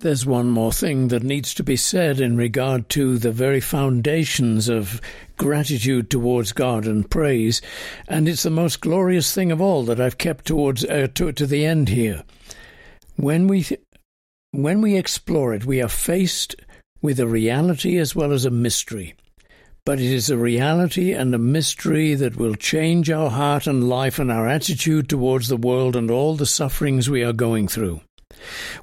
there's one more thing that needs to be said in regard to the very foundations of gratitude towards God and praise, and it's the most glorious thing of all that I've kept towards uh, to, to the end here. When we th- when we explore it, we are faced with a reality as well as a mystery. But it is a reality and a mystery that will change our heart and life and our attitude towards the world and all the sufferings we are going through.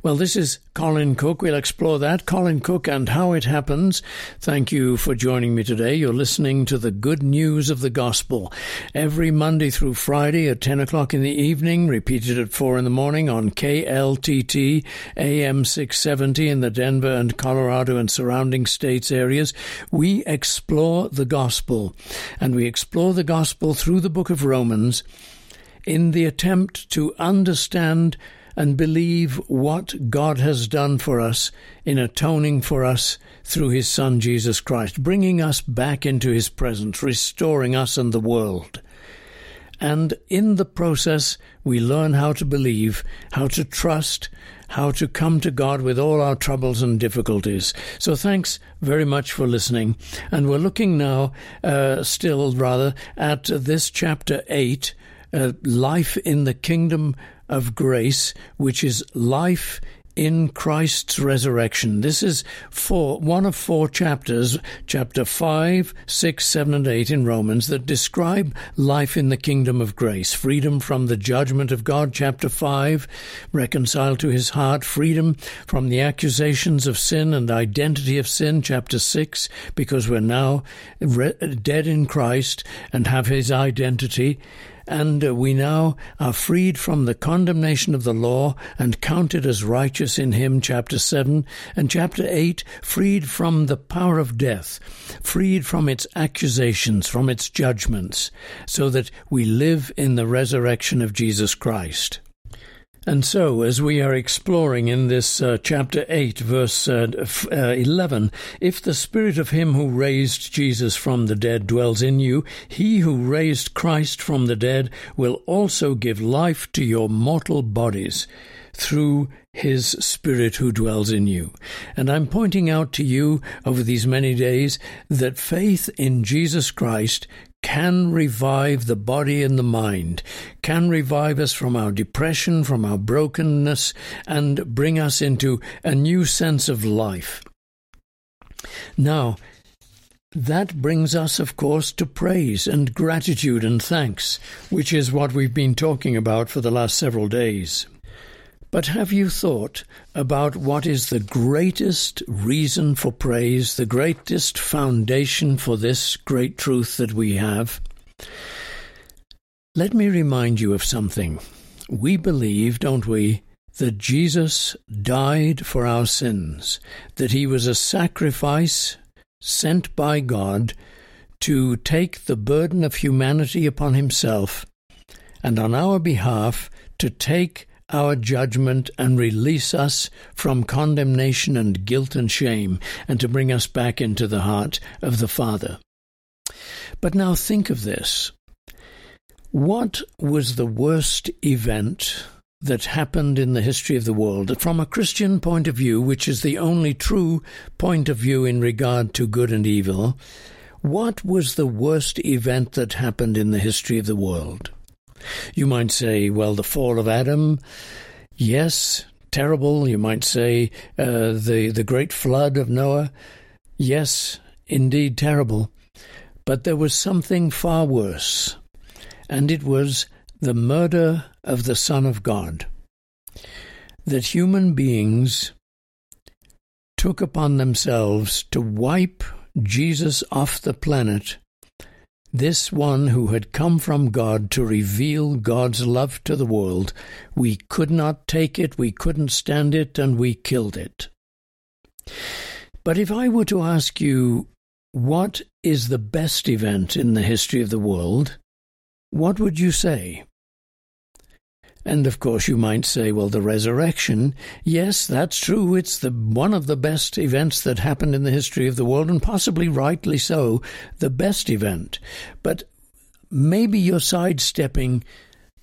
Well, this is Colin Cook. We'll explore that, Colin Cook, and how it happens. Thank you for joining me today. You're listening to the good news of the gospel every Monday through Friday at 10 o'clock in the evening, repeated at 4 in the morning on KLTT AM 670 in the Denver and Colorado and surrounding states areas. We explore the gospel, and we explore the gospel through the book of Romans in the attempt to understand and believe what God has done for us in atoning for us through his Son Jesus Christ, bringing us back into his presence, restoring us and the world. And in the process, we learn how to believe, how to trust, how to come to God with all our troubles and difficulties. So thanks very much for listening. And we're looking now, uh, still rather, at this chapter 8, uh, Life in the Kingdom of grace, which is life in Christ's resurrection. This is four, one of four chapters, chapter 5, 6, 7, and 8 in Romans, that describe life in the kingdom of grace. Freedom from the judgment of God, chapter 5, reconciled to his heart. Freedom from the accusations of sin and identity of sin, chapter 6, because we're now re- dead in Christ and have his identity and we now are freed from the condemnation of the law and counted as righteous in him, chapter 7, and chapter 8, freed from the power of death, freed from its accusations, from its judgments, so that we live in the resurrection of Jesus Christ. And so, as we are exploring in this uh, chapter 8, verse uh, uh, 11, if the Spirit of Him who raised Jesus from the dead dwells in you, He who raised Christ from the dead will also give life to your mortal bodies through his Spirit who dwells in you. And I'm pointing out to you over these many days that faith in Jesus Christ can revive the body and the mind, can revive us from our depression, from our brokenness, and bring us into a new sense of life. Now, that brings us, of course, to praise and gratitude and thanks, which is what we've been talking about for the last several days. But have you thought about what is the greatest reason for praise, the greatest foundation for this great truth that we have? Let me remind you of something. We believe, don't we, that Jesus died for our sins, that he was a sacrifice sent by God to take the burden of humanity upon himself, and on our behalf to take our judgment and release us from condemnation and guilt and shame, and to bring us back into the heart of the Father. But now think of this. What was the worst event that happened in the history of the world from a Christian point of view, which is the only true point of view in regard to good and evil? What was the worst event that happened in the history of the world? You might say, well, the fall of Adam, yes, terrible. You might say uh, the the great flood of Noah, yes, indeed terrible. But there was something far worse, and it was the murder of the Son of God. That human beings took upon themselves to wipe Jesus off the planet this one who had come from God to reveal God's love to the world, we could not take it, we couldn't stand it, and we killed it. But if I were to ask you, what is the best event in the history of the world, what would you say? And of course, you might say, well, the resurrection. Yes, that's true. It's the one of the best events that happened in the history of the world, and possibly rightly so, the best event. But maybe you're sidestepping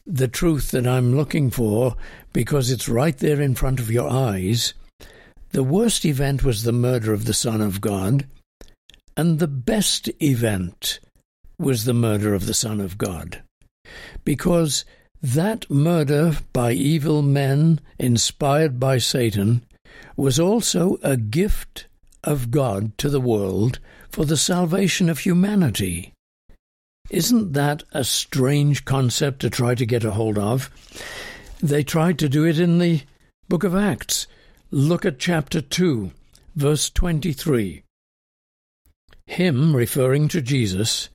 the truth that I'm looking for because it's right there in front of your eyes the worst event was the murder of the Son of God, and the best event was the murder of the Son of God. Because that murder by evil men inspired by Satan was also a gift of God to the world for the salvation of humanity. Isn't that a strange concept to try to get a hold of? They tried to do it in the book of Acts. Look at chapter 2, verse 23. Him, referring to Jesus,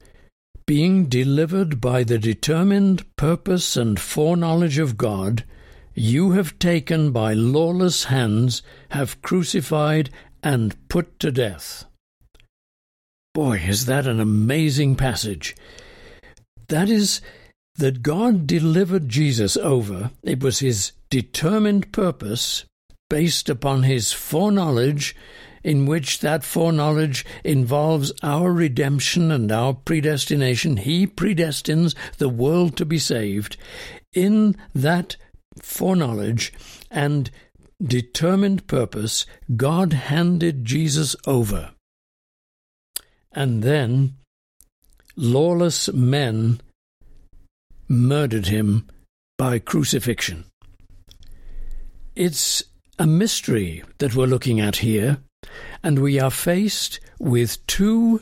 being delivered by the determined purpose and foreknowledge of God, you have taken by lawless hands, have crucified and put to death. Boy, is that an amazing passage. That is, that God delivered Jesus over. It was his determined purpose, based upon his foreknowledge in which that foreknowledge involves our redemption and our predestination. He predestines the world to be saved. In that foreknowledge and determined purpose, God handed Jesus over. And then lawless men murdered him by crucifixion. It's a mystery that we're looking at here and we are faced with two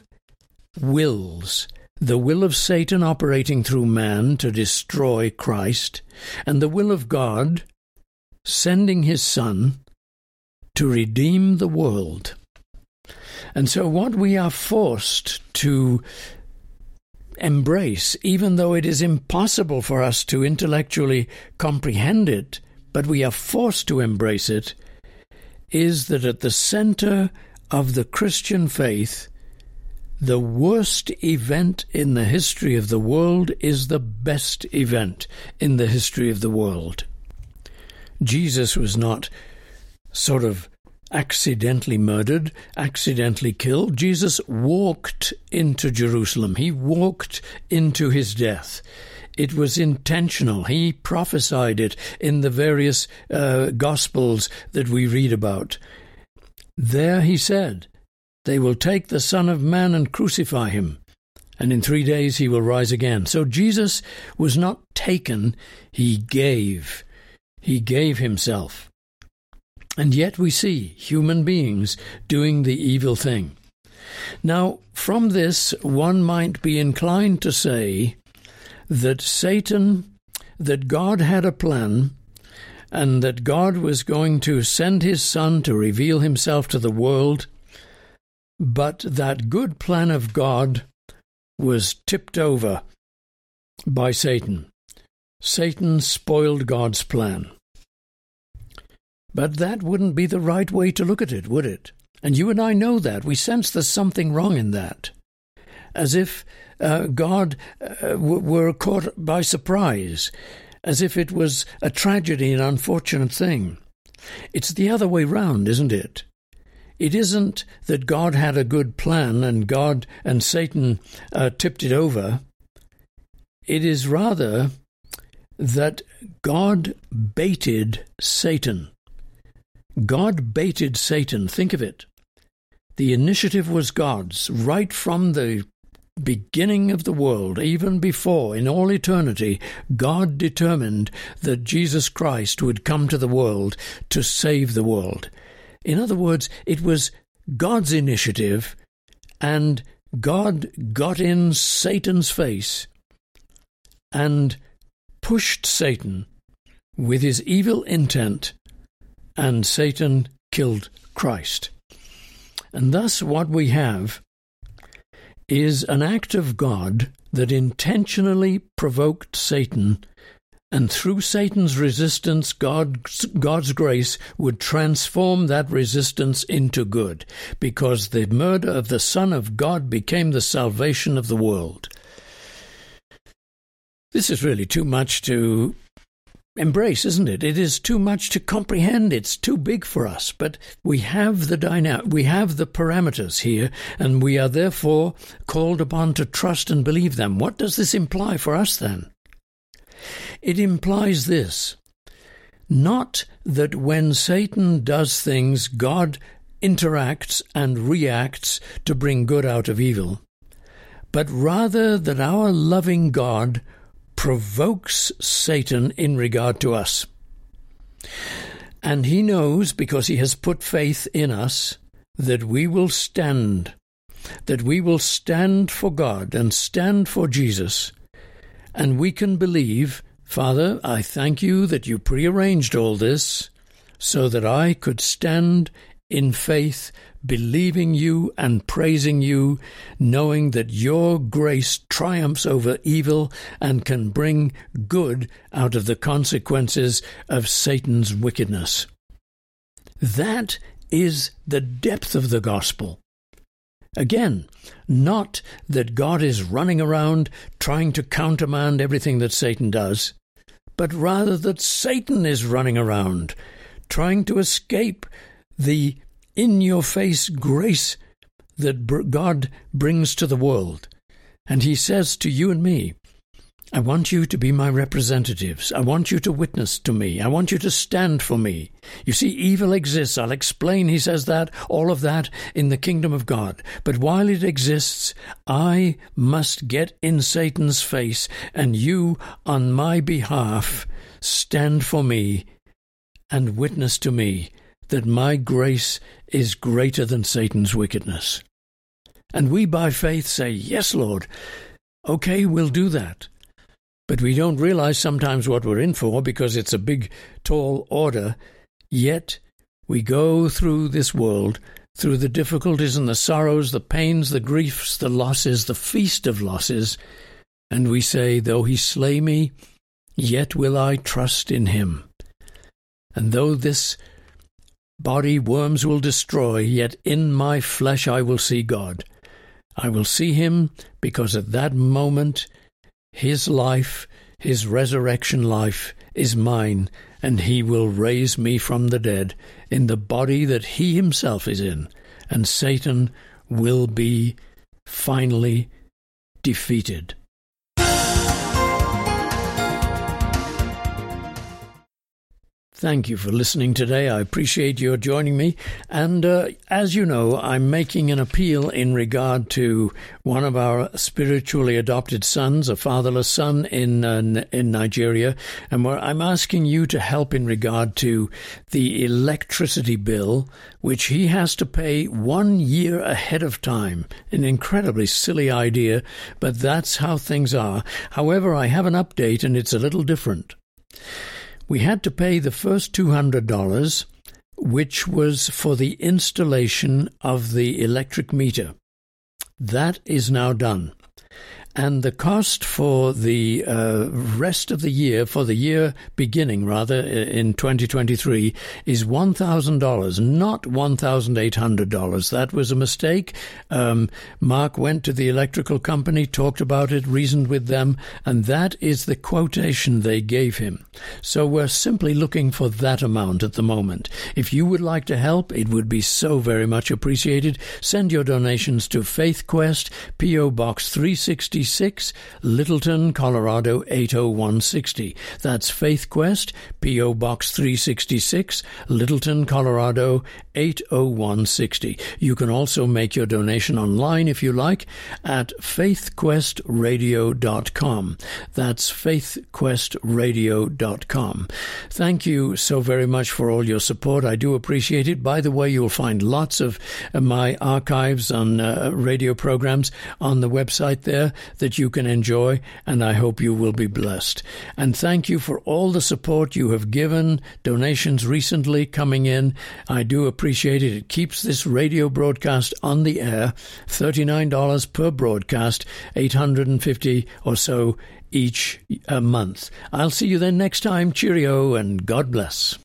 wills the will of Satan operating through man to destroy Christ, and the will of God sending his Son to redeem the world. And so, what we are forced to embrace, even though it is impossible for us to intellectually comprehend it, but we are forced to embrace it, is that at the center of the Christian faith, the worst event in the history of the world is the best event in the history of the world. Jesus was not sort of accidentally murdered, accidentally killed. Jesus walked into Jerusalem. He walked into his death. It was intentional. He prophesied it in the various uh, Gospels that we read about. There he said, They will take the Son of Man and crucify him, and in three days he will rise again. So Jesus was not taken, he gave. He gave himself. And yet we see human beings doing the evil thing. Now, from this, one might be inclined to say that Satan, that God had a plan, and that God was going to send his Son to reveal himself to the world, but that good plan of God was tipped over by Satan. Satan spoiled God's plan. But that wouldn't be the right way to look at it, would it? And you and I know that. We sense there's something wrong in that. As if uh, God uh, w- were caught by surprise, as if it was a tragedy, an unfortunate thing. It's the other way round, isn't it? It isn't that God had a good plan and God and Satan uh, tipped it over. It is rather that God baited Satan. God baited Satan. Think of it. The initiative was God's right from the beginning of the world, even before, in all eternity, God determined that Jesus Christ would come to the world to save the world. In other words, it was God's initiative, and God got in Satan's face and pushed Satan with his evil intent and Satan killed Christ. And thus, what we have is an act of God that intentionally provoked Satan, and through Satan's resistance, God's, God's grace would transform that resistance into good, because the murder of the Son of God became the salvation of the world. This is really too much to embrace, isn't it? It is too much to comprehend. It's too big for us. But we have the dyna- we have the parameters here, and we are therefore called upon to trust and believe them. What does this imply for us then? It implies this Not that when Satan does things, God interacts and reacts to bring good out of evil, but rather that our loving God provokes Satan in regard to us. And he knows, because he has put faith in us, that we will stand, that we will stand for God and stand for Jesus. And we can believe, Father, I thank you that you prearranged all this so that I could stand in faith, believing you and praising you, knowing that your grace triumphs over evil and can bring good out of the consequences of Satan's wickedness. That is the depth of the gospel. Again, not that God is running around trying to countermand everything that Satan does, but rather that Satan is running around trying to escape the in your face grace that God brings to the world. And He says to you and me, I want you to be my representatives. I want you to witness to me. I want you to stand for me. You see, evil exists. I'll explain, he says that, all of that in the kingdom of God. But while it exists, I must get in Satan's face, and you, on my behalf, stand for me and witness to me that my grace is greater than Satan's wickedness. And we by faith say, Yes, Lord. Okay, we'll do that. But we don't realize sometimes what we're in for because it's a big, tall order. Yet we go through this world, through the difficulties and the sorrows, the pains, the griefs, the losses, the feast of losses, and we say, Though he slay me, yet will I trust in him. And though this body worms will destroy, yet in my flesh I will see God. I will see him because at that moment his life, his resurrection life, is mine, and he will raise me from the dead in the body that he himself is in, and Satan will be finally defeated. Thank you for listening today. I appreciate your joining me. And uh, as you know, I'm making an appeal in regard to one of our spiritually adopted sons, a fatherless son in uh, in Nigeria, and I'm asking you to help in regard to the electricity bill, which he has to pay one year ahead of time. An incredibly silly idea, but that's how things are. However, I have an update, and it's a little different we had to pay the first $200, which was for the installation of the electric meter. That is now done. And the cost for the uh, rest of the year, for the year beginning rather in 2023, is $1,000, not $1,800. That was a mistake. Um, Mark went to the electrical company, talked about it, reasoned with them, and that is the quotation they gave him. So we're simply looking for that amount at the moment. If you would like to help, it would be so very much appreciated. Send your donations to Faith Quest, P.O. Box 360. 36, Littleton, Colorado 80160. That's Faith Quest, P.O. Box 366, Littleton, Colorado 80160. You can also make your donation online if you like at faithquestradio.com. That's faithquestradio.com. Thank you so very much for all your support. I do appreciate it. By the way, you'll find lots of my archives on uh, radio programs on the website there that you can enjoy, and I hope you will be blessed. And thank you for all the support you have given, donations recently coming in. I do appreciate it. It keeps this radio broadcast on the air, $39 per broadcast, 850 or so each uh, month. I'll see you then next time. Cheerio and God bless.